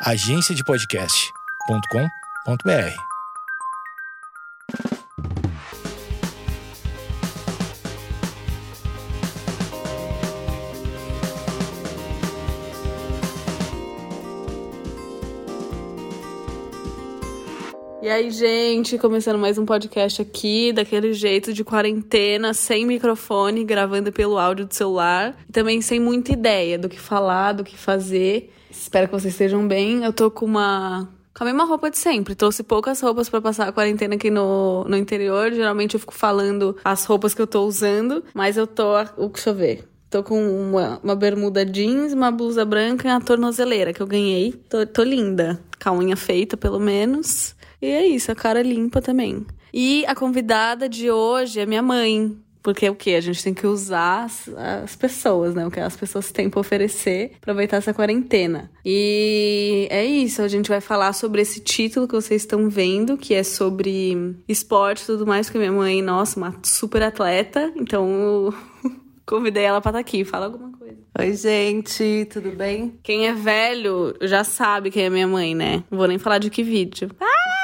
agenciadepodcast.com.br. E aí, gente, começando mais um podcast aqui, daquele jeito de quarentena, sem microfone, gravando pelo áudio do celular. E também sem muita ideia do que falar, do que fazer. Espero que vocês estejam bem. Eu tô com uma. Com a mesma roupa de sempre. Trouxe poucas roupas para passar a quarentena aqui no, no interior. Geralmente eu fico falando as roupas que eu tô usando, mas eu tô. O deixa eu ver. Tô com uma, uma bermuda jeans, uma blusa branca e uma tornozeleira que eu ganhei. Tô, tô linda. Com a unha feita, pelo menos. E é isso, a cara limpa também. E a convidada de hoje é minha mãe. Porque o que? A gente tem que usar as, as, pessoas, né? O que as pessoas têm para oferecer, aproveitar essa quarentena. E é isso, a gente vai falar sobre esse título que vocês estão vendo, que é sobre esporte e tudo mais, porque minha mãe, nossa, uma super atleta, então convidei ela pra estar aqui. Fala alguma coisa. Oi, gente, tudo bem? Quem é velho já sabe quem é minha mãe, né? Não vou nem falar de que vídeo. Ah!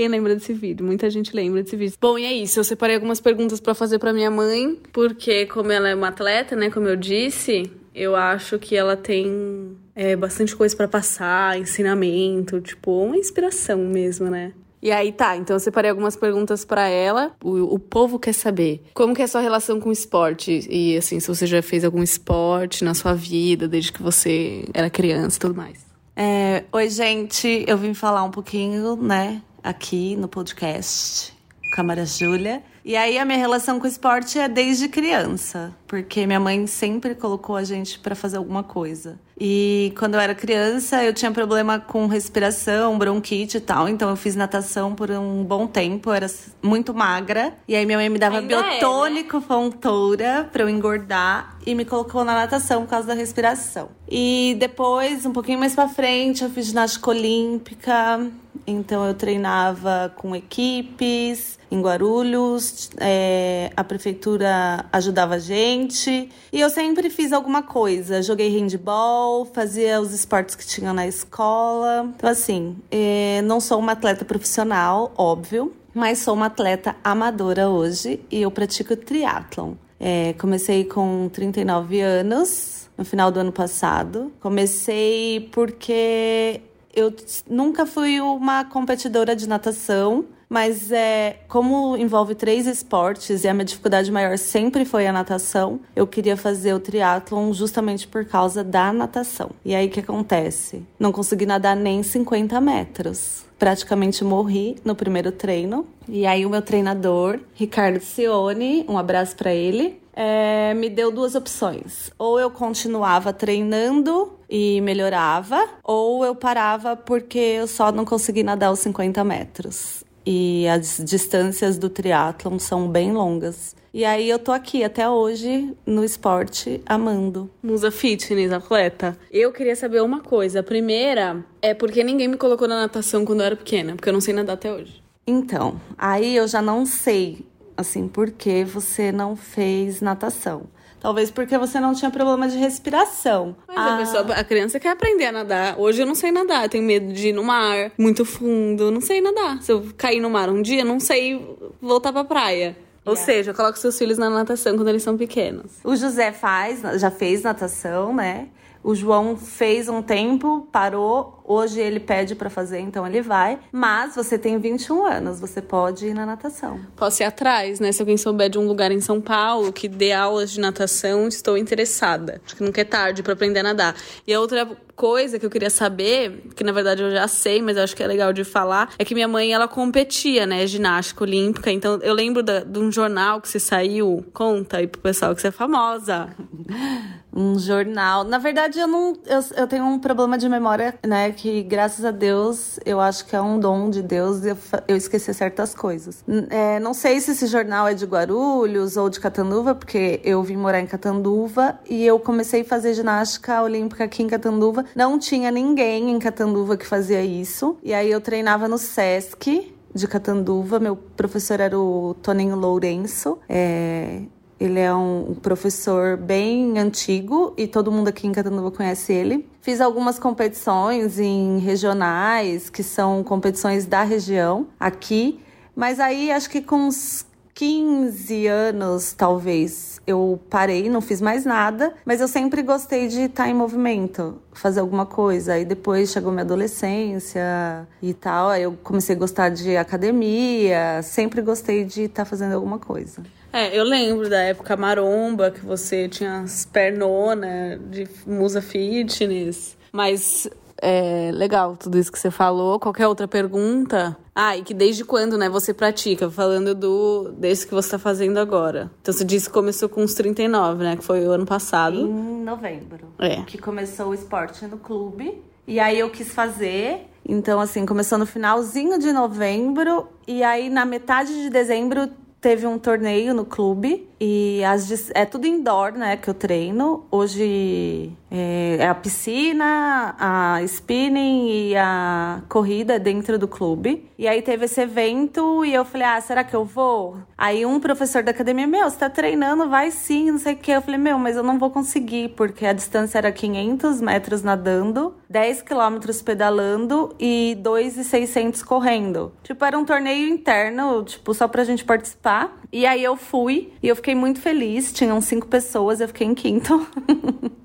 Quem lembra desse vídeo? Muita gente lembra desse vídeo. Bom, e é isso. Eu separei algumas perguntas para fazer para minha mãe, porque como ela é uma atleta, né, como eu disse, eu acho que ela tem é, bastante coisa para passar, ensinamento, tipo, uma inspiração mesmo, né? E aí tá, então eu separei algumas perguntas para ela. O, o, povo quer saber como que é a sua relação com o esporte e assim, se você já fez algum esporte na sua vida desde que você era criança e tudo mais. É, oi, gente, eu vim falar um pouquinho, né, aqui no podcast Câmara Júlia. E aí a minha relação com o esporte é desde criança, porque minha mãe sempre colocou a gente para fazer alguma coisa. E quando eu era criança, eu tinha problema com respiração, bronquite e tal, então eu fiz natação por um bom tempo, eu era muito magra. E aí minha mãe me dava Ainda biotônico é, né? fontoura para eu engordar e me colocou na natação por causa da respiração. E depois, um pouquinho mais para frente, eu fiz ginástica olímpica, então eu treinava com equipes em Guarulhos, é, a prefeitura ajudava a gente e eu sempre fiz alguma coisa. Joguei handball, fazia os esportes que tinha na escola. Então, assim, é, não sou uma atleta profissional, óbvio, mas sou uma atleta amadora hoje e eu pratico triatlon. É, comecei com 39 anos, no final do ano passado. Comecei porque eu nunca fui uma competidora de natação, mas é como envolve três esportes e a minha dificuldade maior sempre foi a natação, eu queria fazer o triatlon justamente por causa da natação. E aí o que acontece? Não consegui nadar nem 50 metros. Praticamente morri no primeiro treino. E aí o meu treinador, Ricardo Cione, um abraço para ele, é, me deu duas opções. Ou eu continuava treinando e melhorava, ou eu parava porque eu só não consegui nadar os 50 metros. E as distâncias do triatlon são bem longas. E aí eu tô aqui até hoje no esporte amando. Musa fitness, atleta. Eu queria saber uma coisa. A primeira é porque ninguém me colocou na natação quando eu era pequena, porque eu não sei nadar até hoje. Então, aí eu já não sei, assim, por que você não fez natação. Talvez porque você não tinha problema de respiração. Mas ah. a, pessoa, a criança quer aprender a nadar. Hoje eu não sei nadar, eu tenho medo de ir no mar, muito fundo, não sei nadar. Se eu cair no mar um dia, não sei voltar pra praia. Ou yeah. seja, coloca seus filhos na natação quando eles são pequenos. O José faz, já fez natação, né? O João fez um tempo, parou, hoje ele pede para fazer, então ele vai. Mas você tem 21 anos, você pode ir na natação. Posso ir atrás, né? Se alguém souber de um lugar em São Paulo que dê aulas de natação, estou interessada. Acho que nunca é tarde para aprender a nadar. E a outra coisa que eu queria saber, que na verdade eu já sei, mas acho que é legal de falar, é que minha mãe ela competia, né, ginástica olímpica. Então eu lembro da, de um jornal que você saiu. Conta aí pro pessoal que você é famosa. um jornal. Na verdade, eu não. Eu, eu tenho um problema de memória, né? Que graças a Deus eu acho que é um dom de Deus eu, eu esquecer certas coisas. É, não sei se esse jornal é de Guarulhos ou de Catanduva, porque eu vim morar em Catanduva e eu comecei a fazer ginástica olímpica aqui em Catanduva não tinha ninguém em Catanduva que fazia isso. E aí eu treinava no SESC de Catanduva. Meu professor era o Toninho Lourenço. É, ele é um professor bem antigo e todo mundo aqui em Catanduva conhece ele. Fiz algumas competições em regionais, que são competições da região aqui. Mas aí acho que com uns 15 anos, talvez, eu parei, não fiz mais nada, mas eu sempre gostei de estar em movimento, fazer alguma coisa. Aí depois chegou minha adolescência e tal, aí eu comecei a gostar de academia, sempre gostei de estar fazendo alguma coisa. É, eu lembro da época maromba, que você tinha as pernonas de musa fitness. Mas é legal tudo isso que você falou. Qualquer outra pergunta? Ah, e que desde quando, né, você pratica? Falando do desse que você tá fazendo agora. Então você disse que começou com uns 39, né? Que foi o ano passado. Em novembro. É. Que começou o esporte no clube. E aí eu quis fazer. Então, assim, começou no finalzinho de novembro. E aí, na metade de dezembro, teve um torneio no clube e as, é tudo indoor, né, que eu treino. Hoje é, é, a piscina, a spinning e a corrida dentro do clube. E aí teve esse evento e eu falei, ah, será que eu vou? Aí um professor da academia, meu, você tá treinando, vai sim, não sei o que. Eu falei, meu, mas eu não vou conseguir, porque a distância era 500 metros nadando, 10 quilômetros pedalando e 2,600 correndo. Tipo, era um torneio interno, tipo, só pra gente participar. E aí eu fui e eu fiquei muito feliz. Tinham cinco pessoas, eu fiquei em quinto.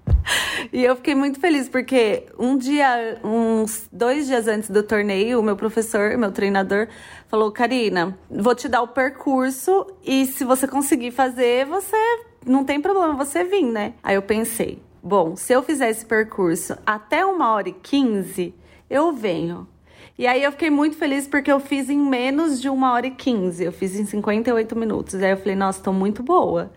E eu fiquei muito feliz porque um dia, uns dois dias antes do torneio, o meu professor, meu treinador, falou: Karina, vou te dar o percurso e se você conseguir fazer, você não tem problema você vir, né? Aí eu pensei: bom, se eu fizer esse percurso até uma hora e quinze, eu venho. E aí eu fiquei muito feliz porque eu fiz em menos de uma hora e quinze. Eu fiz em 58 minutos. Aí eu falei, nossa, tô muito boa.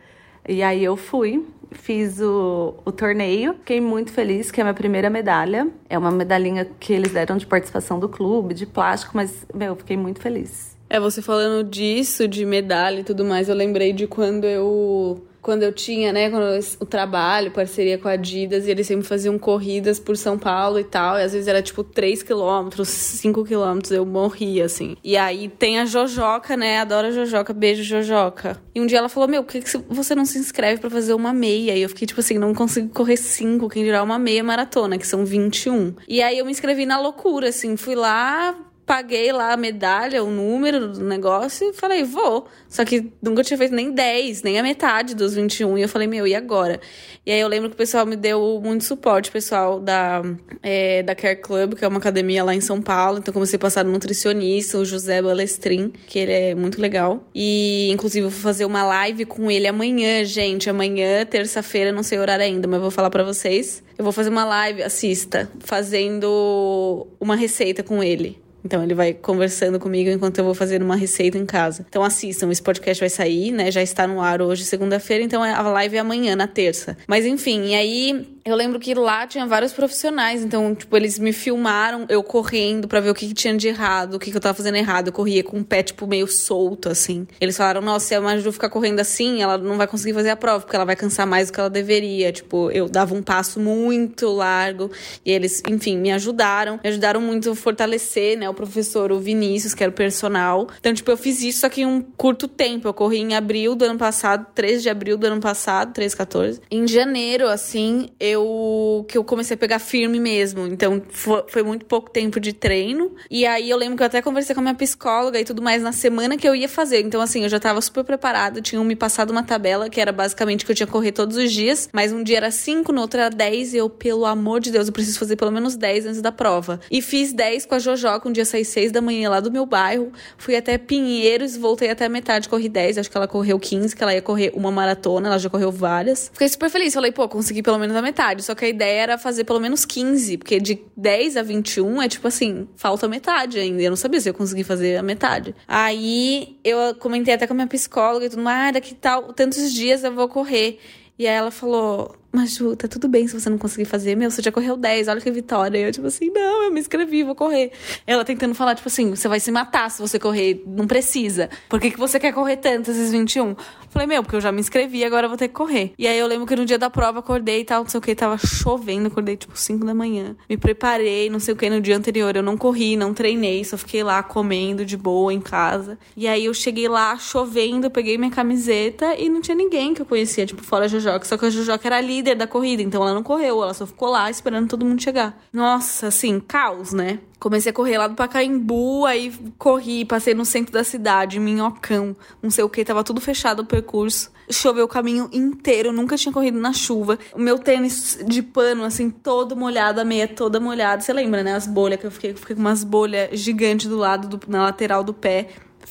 E aí eu fui, fiz o, o torneio, fiquei muito feliz, que é a minha primeira medalha. É uma medalhinha que eles deram de participação do clube, de plástico, mas, meu, fiquei muito feliz. É, você falando disso, de medalha e tudo mais, eu lembrei de quando eu quando eu tinha, né, quando eu, o trabalho, parceria com a Adidas, e eles sempre faziam corridas por São Paulo e tal, e às vezes era tipo 3 quilômetros, 5 quilômetros, eu morria, assim. E aí tem a Jojoca, né, adoro a Jojoca, beijo Jojoca. E um dia ela falou, meu, por que, que você não se inscreve para fazer uma meia? E eu fiquei tipo assim, não consigo correr 5, quem dirá uma meia maratona, que são 21. E aí eu me inscrevi na loucura, assim, fui lá, paguei lá a medalha, o número do negócio e falei, vou. Só que nunca tinha feito nem 10, nem a metade dos 21. E eu falei, meu, e agora? E aí eu lembro que o pessoal me deu muito suporte, o pessoal da, é, da Care Club, que é uma academia lá em São Paulo. Então comecei a passar no nutricionista, o José Balestrin, que ele é muito legal. E inclusive eu vou fazer uma live com ele amanhã, gente. Amanhã, terça-feira, não sei o horário ainda, mas vou falar para vocês. Eu vou fazer uma live, assista, fazendo uma receita com ele. Então ele vai conversando comigo enquanto eu vou fazendo uma receita em casa. Então assistam, esse podcast vai sair, né? Já está no ar hoje, segunda-feira, então a live é amanhã, na terça. Mas enfim, e aí eu lembro que lá tinha vários profissionais, então, tipo, eles me filmaram eu correndo para ver o que, que, tinha de errado, o que, que eu tava fazendo errado. Eu corria com o pé, tipo, meio solto, assim. Eles falaram, nossa, se a Maju ficar correndo assim, ela não vai conseguir fazer a prova, porque ela vai cansar mais do que ela deveria. Tipo, eu dava um passo muito largo e eles, enfim, me ajudaram. Me ajudaram muito a fortalecer, né, o professor, o Vinícius, que era o personal. Então, tipo, eu fiz isso aqui em um curto tempo. Eu corri em abril do ano passado, 13 de abril do ano passado, 13, 14. Em janeiro, assim, eu eu que eu comecei a pegar firme mesmo. Então foi, foi, muito pouco tempo de treino. E aí eu lembro que eu até conversei com a minha psicóloga e tudo mais na semana que eu ia fazer. Então, assim, eu já tava super preparada. Tinham me passado uma tabela que era basicamente que eu tinha que correr todos os dias. Mas um dia era 5, no outro era 10. E eu, pelo amor de Deus, eu preciso fazer pelo menos 10 antes da prova. E fiz 10 com a Jojoca. Um dia saí 6 da manhã lá do meu bairro. Fui até Pinheiros, voltei até a metade, corri 10. Acho que ela correu 15, que ela ia correr uma maratona. Ela já correu várias. Fiquei super feliz. Falei, pô, consegui pelo menos a metade metade. Só que a ideia era fazer pelo menos 15, porque de 10 a 21 é tipo assim, falta metade ainda. Eu não sabia se eu conseguir fazer a metade. Aí eu comentei até com a minha psicóloga e tudo, ah, daqui tal, tantos dias eu vou correr. E aí ela falou: mas Ju, tá tudo bem se você não conseguir fazer. Meu, você já correu 10, olha que vitória. E eu, tipo assim, não, eu me inscrevi, vou correr. Ela tentando falar, tipo assim, você vai se matar se você correr, não precisa. Por que, que você quer correr tanto esses 21? Falei, meu, porque eu já me inscrevi, agora eu vou ter que correr. E aí eu lembro que no dia da prova acordei e tal, não sei o que, tava chovendo, acordei tipo 5 da manhã. Me preparei, não sei o que, no dia anterior. Eu não corri, não treinei, só fiquei lá comendo de boa em casa. E aí eu cheguei lá chovendo, peguei minha camiseta e não tinha ninguém que eu conhecia, tipo, fora a Jojoca. Só que a Jojoca era ali líder da corrida, então ela não correu, ela só ficou lá esperando todo mundo chegar. Nossa, assim, caos, né? Comecei a correr lá do Pacaembu, aí corri, passei no centro da cidade, minhocão, não sei o que, tava tudo fechado o percurso. Choveu o caminho inteiro, nunca tinha corrido na chuva. O meu tênis de pano, assim, todo molhado, a meia toda molhada. Você lembra, né? As bolhas que eu fiquei, fiquei com umas bolhas gigantes do lado, do, na lateral do pé.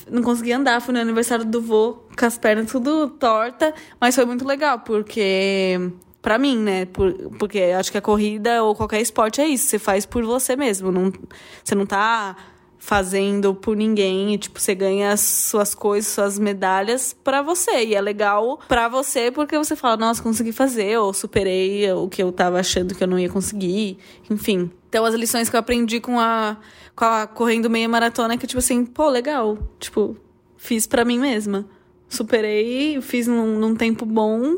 Não consegui andar, fui no aniversário do vô com as pernas tudo torta, mas foi muito legal, porque para mim, né? Por, porque acho que a corrida ou qualquer esporte é isso, você faz por você mesmo, não, você não tá fazendo por ninguém e tipo você ganha as suas coisas, suas medalhas para você e é legal para você porque você fala, nossa, consegui fazer ou superei o que eu tava achando que eu não ia conseguir, enfim. Então as lições que eu aprendi com a com a correndo meia maratona é que tipo assim, pô, legal, tipo, fiz para mim mesma. Superei, fiz num, num tempo bom,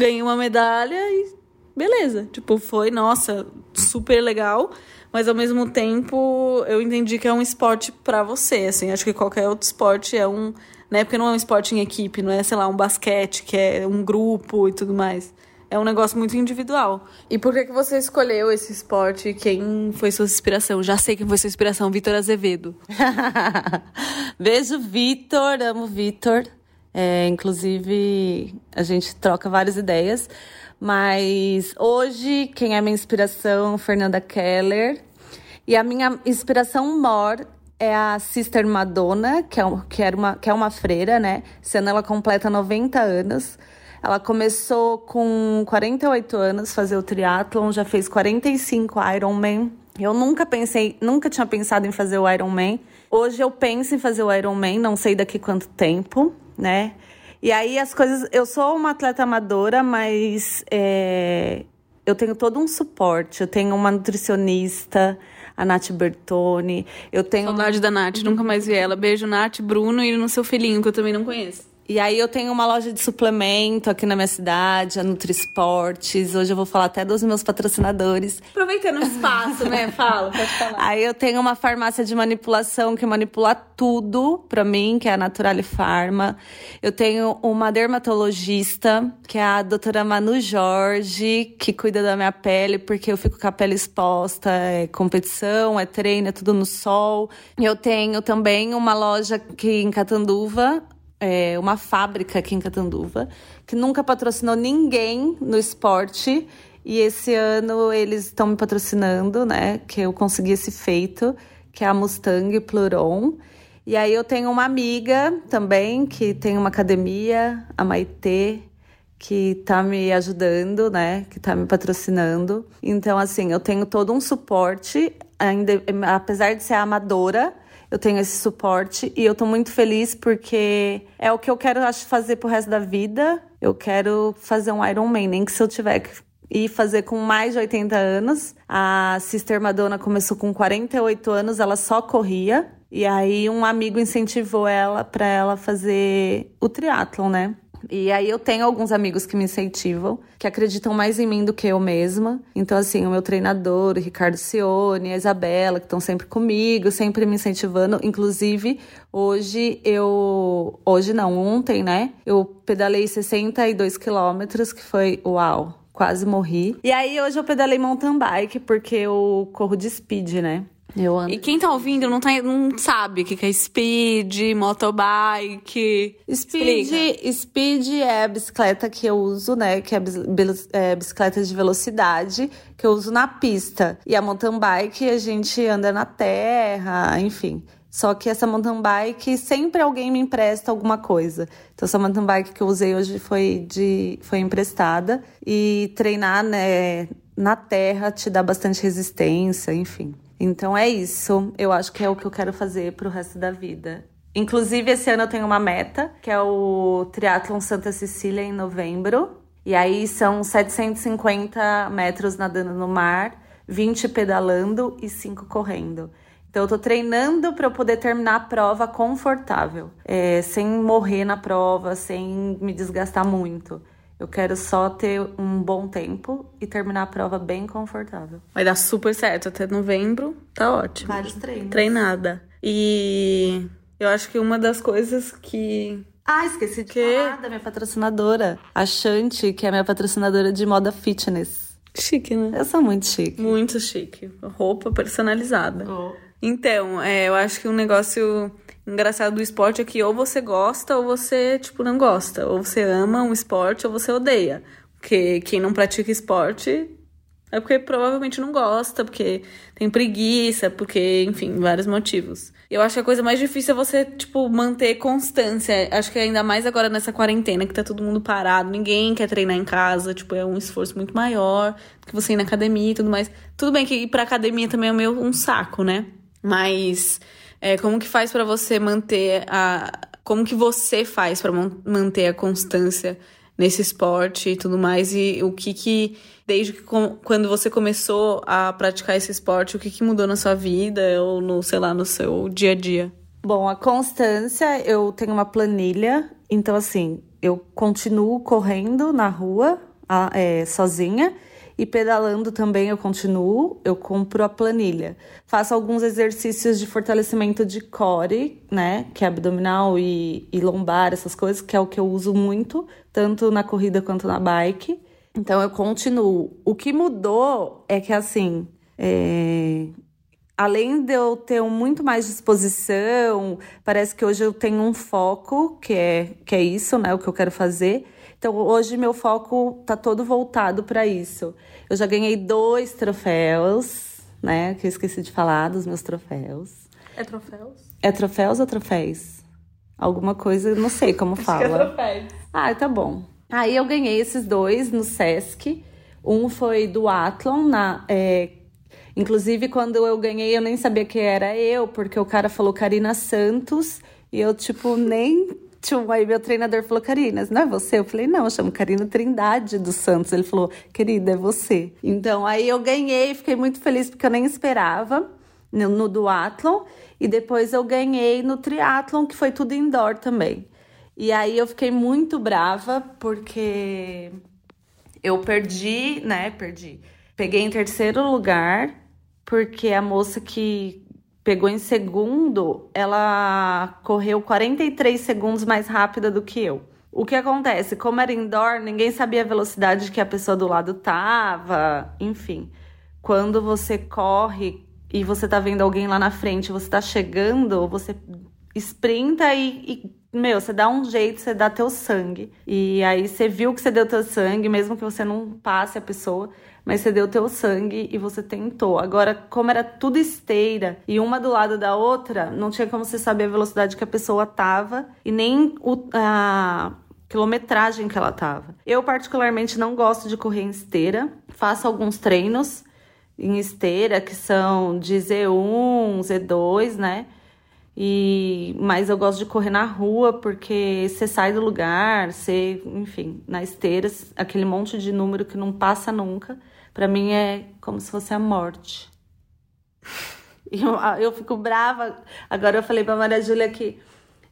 ganhei uma medalha e beleza. Tipo, foi, nossa, super legal. Mas ao mesmo tempo, eu entendi que é um esporte para você, assim. Acho que qualquer outro esporte é um. Né? Porque não é um esporte em equipe, não é, sei lá, um basquete, que é um grupo e tudo mais. É um negócio muito individual. E por que, que você escolheu esse esporte? Quem foi sua inspiração? Já sei quem foi sua inspiração, Vitor Azevedo. Beijo, Vitor. Amo Vitor. É, inclusive, a gente troca várias ideias. Mas hoje, quem é minha inspiração? Fernanda Keller. E a minha inspiração maior é a Sister Madonna, que é, que, era uma, que é uma freira, né? Sendo ela completa 90 anos. Ela começou com 48 anos fazer o triatlon, já fez 45 Ironman. Eu nunca pensei, nunca tinha pensado em fazer o Ironman. Hoje eu penso em fazer o Ironman, não sei daqui quanto tempo, né? E aí as coisas. Eu sou uma atleta amadora, mas é, eu tenho todo um suporte. Eu tenho uma nutricionista, a Nath Bertoni. Eu tenho. Saudade da Nath, nunca mais vi ela. Beijo, Nath, Bruno e no seu filhinho, que eu também não conheço. E aí eu tenho uma loja de suplemento aqui na minha cidade, a Nutrisportes. Hoje eu vou falar até dos meus patrocinadores. Aproveitando o espaço, né? Fala, pode falar. Aí eu tenho uma farmácia de manipulação que manipula tudo pra mim, que é a Naturale Pharma. Eu tenho uma dermatologista, que é a doutora Manu Jorge, que cuida da minha pele, porque eu fico com a pele exposta, é competição, é treino, é tudo no sol. Eu tenho também uma loja aqui em Catanduva, é, uma fábrica aqui em Catanduva, que nunca patrocinou ninguém no esporte. E esse ano eles estão me patrocinando, né? Que eu consegui esse feito, que é a Mustang Pluron. E aí eu tenho uma amiga também que tem uma academia, a Maitê, que tá me ajudando, né? Que tá me patrocinando. Então, assim, eu tenho todo um suporte, ainda, apesar de ser amadora, eu tenho esse suporte e eu tô muito feliz porque é o que eu quero acho, fazer pro resto da vida. Eu quero fazer um Ironman, nem que se eu tiver que ir fazer com mais de 80 anos. A Sister Madonna começou com 48 anos, ela só corria. E aí um amigo incentivou ela para ela fazer o triatlon, né? E aí eu tenho alguns amigos que me incentivam, que acreditam mais em mim do que eu mesma. Então, assim, o meu treinador, o Ricardo Cione, a Isabela, que estão sempre comigo, sempre me incentivando. Inclusive, hoje eu. Hoje não, ontem, né? Eu pedalei 62 quilômetros, que foi uau quase morri. E aí hoje eu pedalei mountain bike porque eu corro de speed, né? Eu ando. E quem tá ouvindo não, tá, não sabe o que, é speed, motobike. Speed, speed é a bicicleta que eu uso, né? Que é, é bicicleta de velocidade, que eu uso na pista. E a mountain bike a gente anda na terra, enfim. Só que essa mountain bike sempre alguém me empresta alguma coisa. Então essa mountain bike que eu usei hoje foi de foi emprestada e treinar né, na terra te dá bastante resistência, enfim. Então é isso. Eu acho que é o que eu quero fazer pro resto da vida. Inclusive, esse ano eu tenho uma meta, que é o Triathlon Santa Cecília em novembro. E aí são 750 metros nadando no mar, 20 pedalando e 5 correndo. Então eu tô treinando para eu poder terminar a prova confortável, é, sem morrer na prova, sem me desgastar muito. Eu quero só ter um bom tempo e terminar a prova bem confortável. Vai dar super certo. Até novembro, tá ótimo. Vários treinos. Treinada. E eu acho que uma das coisas que. Ah, esqueci de Quê? falar da minha patrocinadora. A Shanti, que é a minha patrocinadora de moda fitness. Chique, né? Eu sou muito chique. Muito chique. Roupa personalizada. Então, é, eu acho que um negócio engraçado do esporte é que ou você gosta ou você, tipo, não gosta. Ou você ama um esporte ou você odeia. Porque quem não pratica esporte é porque provavelmente não gosta, porque tem preguiça, porque, enfim, vários motivos. Eu acho que a coisa mais difícil é você, tipo, manter constância. Acho que ainda mais agora nessa quarentena, que tá todo mundo parado, ninguém quer treinar em casa, tipo, é um esforço muito maior do que você ir na academia e tudo mais. Tudo bem que ir pra academia também é meio um saco, né? Mas é, como que faz pra você manter a. Como que você faz pra man- manter a constância nesse esporte e tudo mais? E o que que. Desde que quando você começou a praticar esse esporte, o que que mudou na sua vida ou no, sei lá, no seu dia a dia? Bom, a constância, eu tenho uma planilha, então assim, eu continuo correndo na rua a- é, sozinha e pedalando também eu continuo, eu compro a planilha. Faço alguns exercícios de fortalecimento de core, né, que é abdominal e, e lombar, essas coisas, que é o que eu uso muito, tanto na corrida quanto na bike. Então eu continuo. O que mudou é que assim, é, além de eu ter muito mais disposição, parece que hoje eu tenho um foco, que é, que é isso, né? O que eu quero fazer. Então, hoje meu foco tá todo voltado para isso. Eu já ganhei dois troféus, né? Que eu esqueci de falar dos meus troféus. É troféus? É troféus ou troféus? Alguma coisa, não sei como fala. Acho que é troféus. Ah, tá bom. Aí eu ganhei esses dois no Sesc. Um foi do Athlon, na, é, inclusive quando eu ganhei eu nem sabia que era eu, porque o cara falou Karina Santos e eu, tipo, nem. Tipo, aí meu treinador falou, Karina, não é você? Eu falei, não, eu chamo Karina Trindade dos Santos. Ele falou, querida, é você. Então aí eu ganhei, fiquei muito feliz porque eu nem esperava no, no duatlon. E depois eu ganhei no triatlon, que foi tudo indoor também. E aí eu fiquei muito brava porque eu perdi, né? Perdi. Peguei em terceiro lugar porque a moça que pegou em segundo, ela correu 43 segundos mais rápida do que eu. O que acontece? Como era indoor, ninguém sabia a velocidade que a pessoa do lado tava, enfim. Quando você corre e você tá vendo alguém lá na frente, você tá chegando, você sprinta e, e, meu, você dá um jeito, você dá teu sangue. E aí você viu que você deu teu sangue, mesmo que você não passe a pessoa, mas você deu teu sangue e você tentou. Agora, como era tudo esteira e uma do lado da outra, não tinha como você saber a velocidade que a pessoa tava e nem o, a quilometragem que ela tava. Eu, particularmente, não gosto de correr em esteira, faço alguns treinos em esteira que são de Z1, Z2, né? E, mas eu gosto de correr na rua porque você sai do lugar, você, enfim, na esteira, aquele monte de número que não passa nunca, para mim é como se fosse a morte. Eu, eu fico brava. Agora eu falei pra Maria Júlia que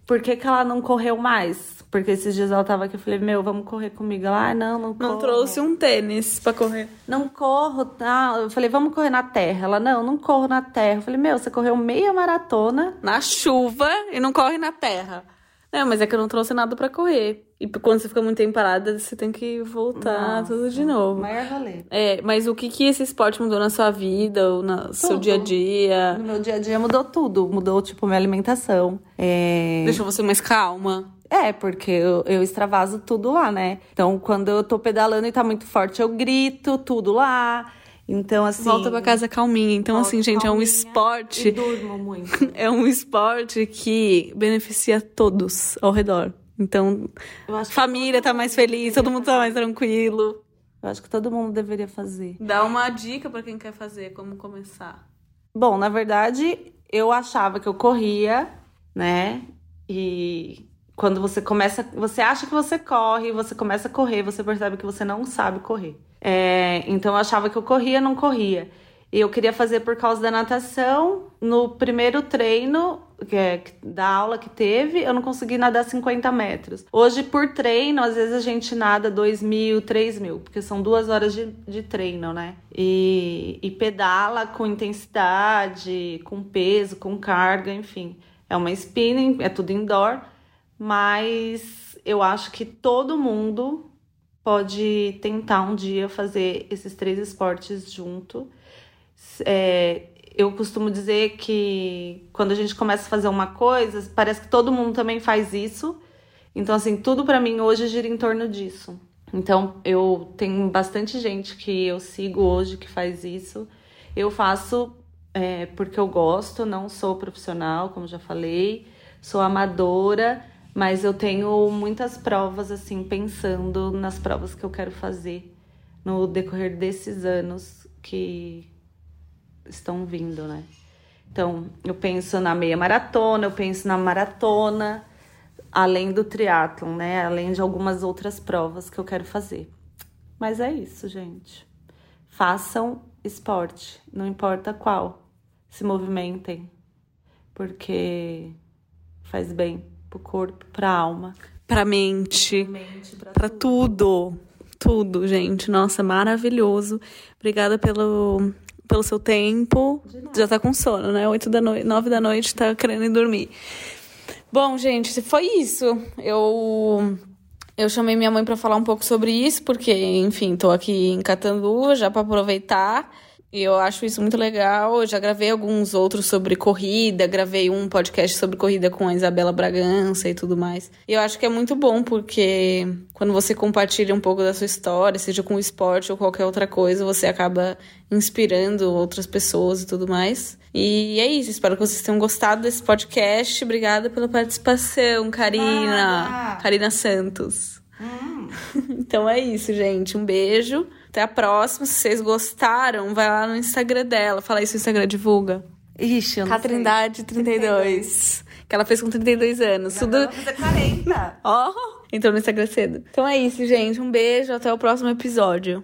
por que, que ela não correu mais? Porque esses dias ela tava aqui, eu falei, meu, vamos correr comigo. Ela, ah, não, não corro. Não trouxe um tênis pra correr. Não corro, tá? Eu falei, vamos correr na terra. Ela, não, não corro na terra. Eu falei, meu, você correu meia maratona. Na chuva e não corre na terra. Não, mas é que eu não trouxe nada pra correr. E quando você fica muito tempo parada, você tem que voltar Nossa, tudo de novo. Maior rolê. É, mas o que que esse esporte mudou na sua vida ou no seu dia a dia? No meu dia a dia mudou tudo. Mudou, tipo, minha alimentação. É... Deixou você mais calma? É, porque eu, eu extravaso tudo lá, né? Então, quando eu tô pedalando e tá muito forte, eu grito tudo lá. Então, assim. Volta pra casa calminha. Então, assim, gente, é um esporte. Durmo muito. É um esporte que beneficia todos ao redor. Então, família tá mais feliz, todo mundo tá mais tranquilo. Eu acho que todo mundo deveria fazer. Dá uma dica pra quem quer fazer, como começar. Bom, na verdade, eu achava que eu corria, né? E quando você começa, você acha que você corre, você começa a correr, você percebe que você não sabe correr. É, então eu achava que eu corria, não corria. E eu queria fazer por causa da natação. No primeiro treino que é, da aula que teve, eu não consegui nadar 50 metros. Hoje, por treino, às vezes a gente nada 2 mil, 3 mil, porque são duas horas de, de treino, né? E, e pedala com intensidade, com peso, com carga, enfim. É uma spinning, é tudo indoor. mas eu acho que todo mundo pode tentar um dia fazer esses três esportes junto. É, eu costumo dizer que quando a gente começa a fazer uma coisa, parece que todo mundo também faz isso. Então, assim, tudo para mim hoje gira em torno disso. Então, eu tenho bastante gente que eu sigo hoje que faz isso. Eu faço é, porque eu gosto, não sou profissional, como já falei, sou amadora, mas eu tenho muitas provas, assim, pensando nas provas que eu quero fazer no decorrer desses anos que estão vindo, né? Então, eu penso na meia maratona, eu penso na maratona, além do triatlon, né? Além de algumas outras provas que eu quero fazer. Mas é isso, gente. Façam esporte, não importa qual. Se movimentem, porque faz bem pro corpo, pra alma, Pra mente, mente, pra, pra tudo. Tudo, gente. Nossa, maravilhoso. Obrigada pelo, pelo seu tempo. Já tá com sono, né? Oito da noite, nove da noite, tá querendo ir dormir. Bom, gente, foi isso. Eu eu chamei minha mãe para falar um pouco sobre isso, porque, enfim, tô aqui em Catanduva já para aproveitar. E eu acho isso muito legal. Eu já gravei alguns outros sobre corrida, gravei um podcast sobre corrida com a Isabela Bragança e tudo mais. E eu acho que é muito bom porque quando você compartilha um pouco da sua história, seja com o esporte ou qualquer outra coisa, você acaba inspirando outras pessoas e tudo mais. E é isso, espero que vocês tenham gostado desse podcast. Obrigada pela participação, Karina. Nada. Karina Santos. Hum. Então é isso, gente. Um beijo. Até a próxima. Se vocês gostaram, vai lá no Instagram dela. Fala aí se o Instagram divulga. Ixi, eu não Catrindade 32. Que ela fez com 32 anos. Tudo. Ela vai fazer 40. Ó, entrou no Instagram cedo. Então é isso, gente. Um beijo. Até o próximo episódio.